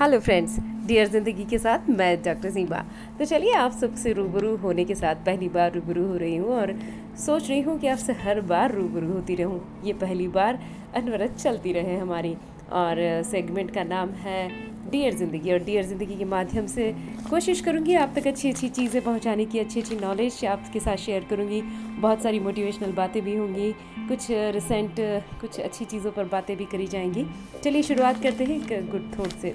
Hello friends dear ज़िंदगी के साथ मैं डॉक्टर सीमा तो चलिए, आप सबसे रूबरू होने के साथ पहली बार रूबरू हो रही हूँ और सोच रही हूँ कि आपसे हर बार रूबरू होती रहूँ। ये पहली बार अनवरत चलती रहे हमारी। और सेगमेंट का नाम है डियर ज़िंदगी और डियर ज़िंदगी के माध्यम से कोशिश करूँगी आप तक अच्छी अच्छी चीज़ें पहुँचाने की, अच्छी अच्छी नॉलेज आपके साथ शेयर करूँगी। बहुत सारी मोटिवेशनल बातें भी होंगी। कुछ रिसेंट कुछ अच्छी चीज़ों पर बातें भी करी जाएँगी। चलिए, शुरुआत करते हैं गुड थॉट से।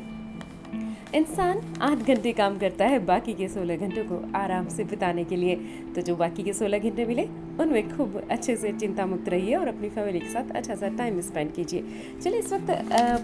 इंसान आठ घंटे काम करता है, बाकी के सोलह घंटों को आराम से बिताने के लिए। तो जो बाकी के सोलह घंटे मिले, उनमें खूब अच्छे से चिंता मुक्त रहिए और अपनी फैमिली के साथ अच्छा सा टाइम स्पेंड कीजिए। चलिए, इस वक्त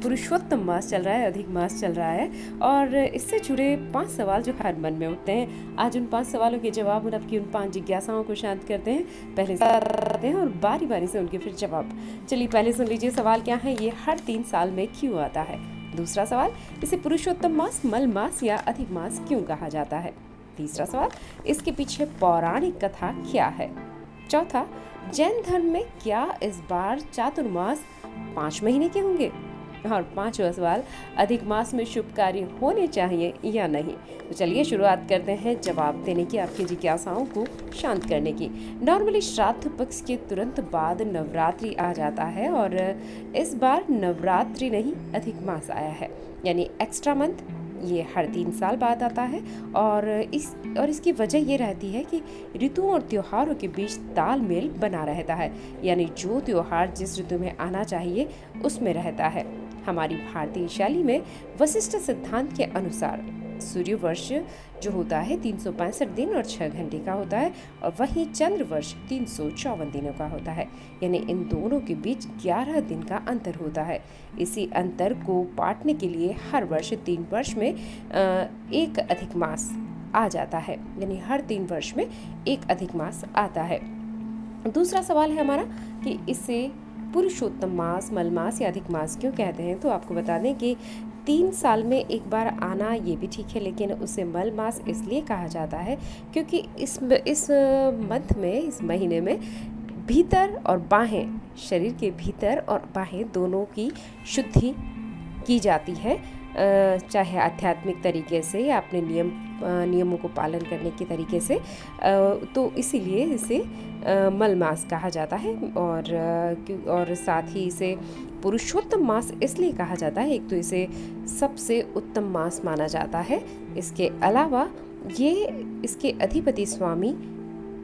पुरुषोत्तम मास चल रहा है, अधिक मास चल रहा है और इससे जुड़े पाँच सवाल जो हर मन में उठते हैं। आज उन पाँच सवालों के जवाब और आपकी उन पाँच जिज्ञासाओं को शांत करते हैं। पहले करते हैं और बारी बारी से उनके फिर जवाब। चलिए, पहले सुन लीजिए सवाल क्या है? ये हर तीन साल में क्यों आता है? दूसरा सवाल, इसे पुरुषोत्तम मास, मल मास या अधिक मास क्यों कहा जाता है? तीसरा सवाल, इसके पीछे पौराणिक कथा क्या है? चौथा, जैन धर्म में क्या इस बार चातुर्मास पाँच महीने के होंगे? और पांचवा सवाल अधिक मास में शुभ कार्य होने चाहिए या नहीं? तो चलिए शुरुआत करते हैं जवाब देने की आपकी जिज्ञासाओं को शांत करने की। नॉर्मली श्राद्ध पक्ष के तुरंत बाद नवरात्रि आ जाता है और इस बार नवरात्रि नहीं, अधिक मास आया है। यानी एक्स्ट्रा मंथ ये हर तीन साल बाद आता है और इस, और इसकी वजह ये रहती है कि ऋतुओं और त्योहारों के बीच तालमेल बना रहता है। यानी जो त्योहार जिस ऋतु में आना चाहिए, उसमें रहता है। हमारी भारतीय शैली में वशिष्ठ सिद्धांत के अनुसार सूर्य वर्ष जो होता है तीन दिन और छः घंटे का होता है, और वहीं चंद्र वर्ष तीन सौ चौवन दिनों का होता है। यानी इन दोनों के बीच 11 दिन का अंतर होता है। इसी अंतर को पाटने के लिए हर वर्ष तीन वर्ष में एक अधिक मास आ जाता है। यानी हर तीन वर्ष में एक अधिक मास आता है। दूसरा सवाल है हमारा कि इसे पुरुषोत्तम मास, मलमास या अधिक मास क्यों कहते हैं? तो आपको बता दें कि तीन साल में एक बार आना ये भी ठीक है, लेकिन उसे मल मास इसलिए कहा जाता है क्योंकि इस इस मंथ में, इस महीने में भीतर और बाहें, शरीर के भीतर और बाहें दोनों की शुद्धि की जाती है। चाहे आध्यात्मिक तरीके से या अपने नियम नियमों को पालन करने के तरीके से तो इसीलिए इसे मल मास कहा जाता है और और साथ ही इसे पुरुषोत्तम मास इसलिए कहा जाता है, एक तो इसे सबसे उत्तम मास माना जाता है। इसके अलावा ये, इसके अधिपति स्वामी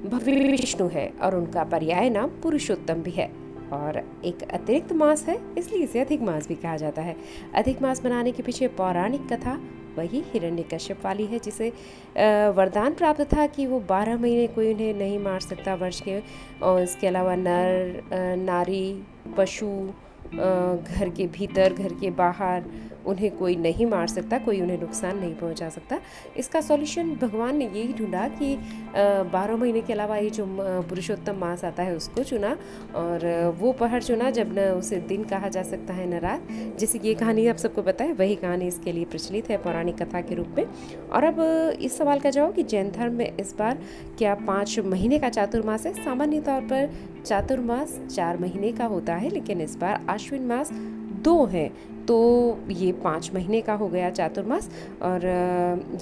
विष्णु है और उनका पर्याय नाम पुरुषोत्तम भी है। और एक अतिरिक्त मास है, इसलिए इसे अधिक मास भी कहा जाता है। अधिक मास बनाने के पीछे पौराणिक कथा वही हिरण्य कश्यप वाली है, जिसे वरदान प्राप्त था कि वो बारह महीने कोई उन्हें नहीं मार सकता वर्ष के, और इसके अलावा नर नारी, पशु घर के भीतर, घर के बाहर उन्हें कोई नहीं मार सकता, कोई उन्हें नुकसान नहीं पहुँचा सकता। इसका सॉल्यूशन भगवान ने यही ढूंढा कि बारह महीने के अलावा ये जो पुरुषोत्तम मास आता है उसको चुना और वो पहर चुना जब न उसे दिन कहा जा सकता है न रात। जैसे ये कहानी आप सबको पता है, वही कहानी इसके लिए प्रचलित है पौराणिक कथा के रूप में। और अब इस सवाल का जवाब कि जैन धर्म में इस बार क्या पाँच महीने का चातुर्मास है? सामान्य तौर पर चातुर्मास चार महीने का होता है, लेकिन इस बार आश्विन मास दो हैं। तो ये पाँच महीने का हो गया चातुर्मास और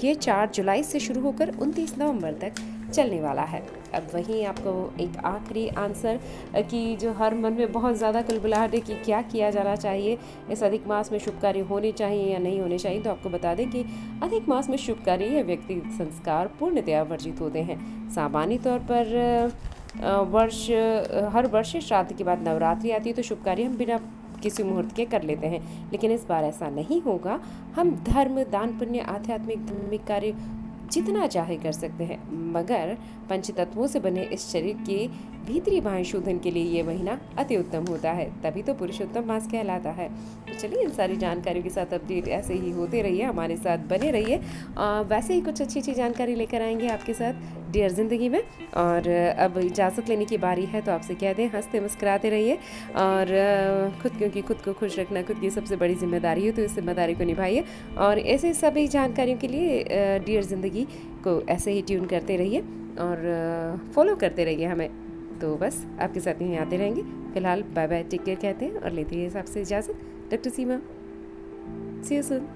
ये चार जुलाई से शुरू होकर उनतीस नवंबर तक चलने वाला है। अब वहीं आपको एक आखिरी आंसर कि जो हर मन में बहुत ज़्यादा कुलबुलाहट है कि क्या किया जाना चाहिए, इस अधिक मास में शुभ कार्य होने चाहिए या नहीं होने चाहिए तो आपको बता दें कि अधिक मास में शुभ कार्य या व्यक्ति संस्कार पूर्णतया वर्जित होते हैं। सामान्य तौर पर वर्ष हर वर्ष श्राद्ध के बाद नवरात्रि आती है तो शुभ कार्य हम बिना किसी मुहूर्त के कर लेते हैं। लेकिन इस बार ऐसा नहीं होगा। हम धर्म, दान, पुण्य, आध्यात्मिक, धार्मिक कार्य जितना चाहे कर सकते हैं। मगर पंच तत्वों से बने इस शरीर के भीतरी बाह्य शोधन के लिए ये महीना अति उत्तम होता है। तभी तो पुरुषोत्तम मास कहलाता है। तो चलिए इन सारी जानकारियों के साथ अपडेट ऐसे ही होते रहिए, हमारे साथ बने रहिए। वैसे ही कुछ अच्छी अच्छी जानकारी लेकर आएँगे आपके साथ। डियर ज़िंदगी में। और अब इजाज़त लेने की बारी है तो आपसे कह दें, हँसते मुस्कराते रहिए। और खुद, क्योंकि खुद को खुश रखना खुद की सबसे बड़ी ज़िम्मेदारी है तो इस ज़िम्मेदारी को निभाइए। और ऐसे सभी जानकारियों के लिए डियर ज़िंदगी को ऐसे ही ट्यून करते रहिए। और फॉलो करते रहिए हमें। तो बस, आपके साथ यहीं आते रहेंगे। फ़िलहाल बाय बाय टेक केयर कहते हैं। और लेते हैं आपसे इजाज़त। डॉक्टर सीमा सी सुन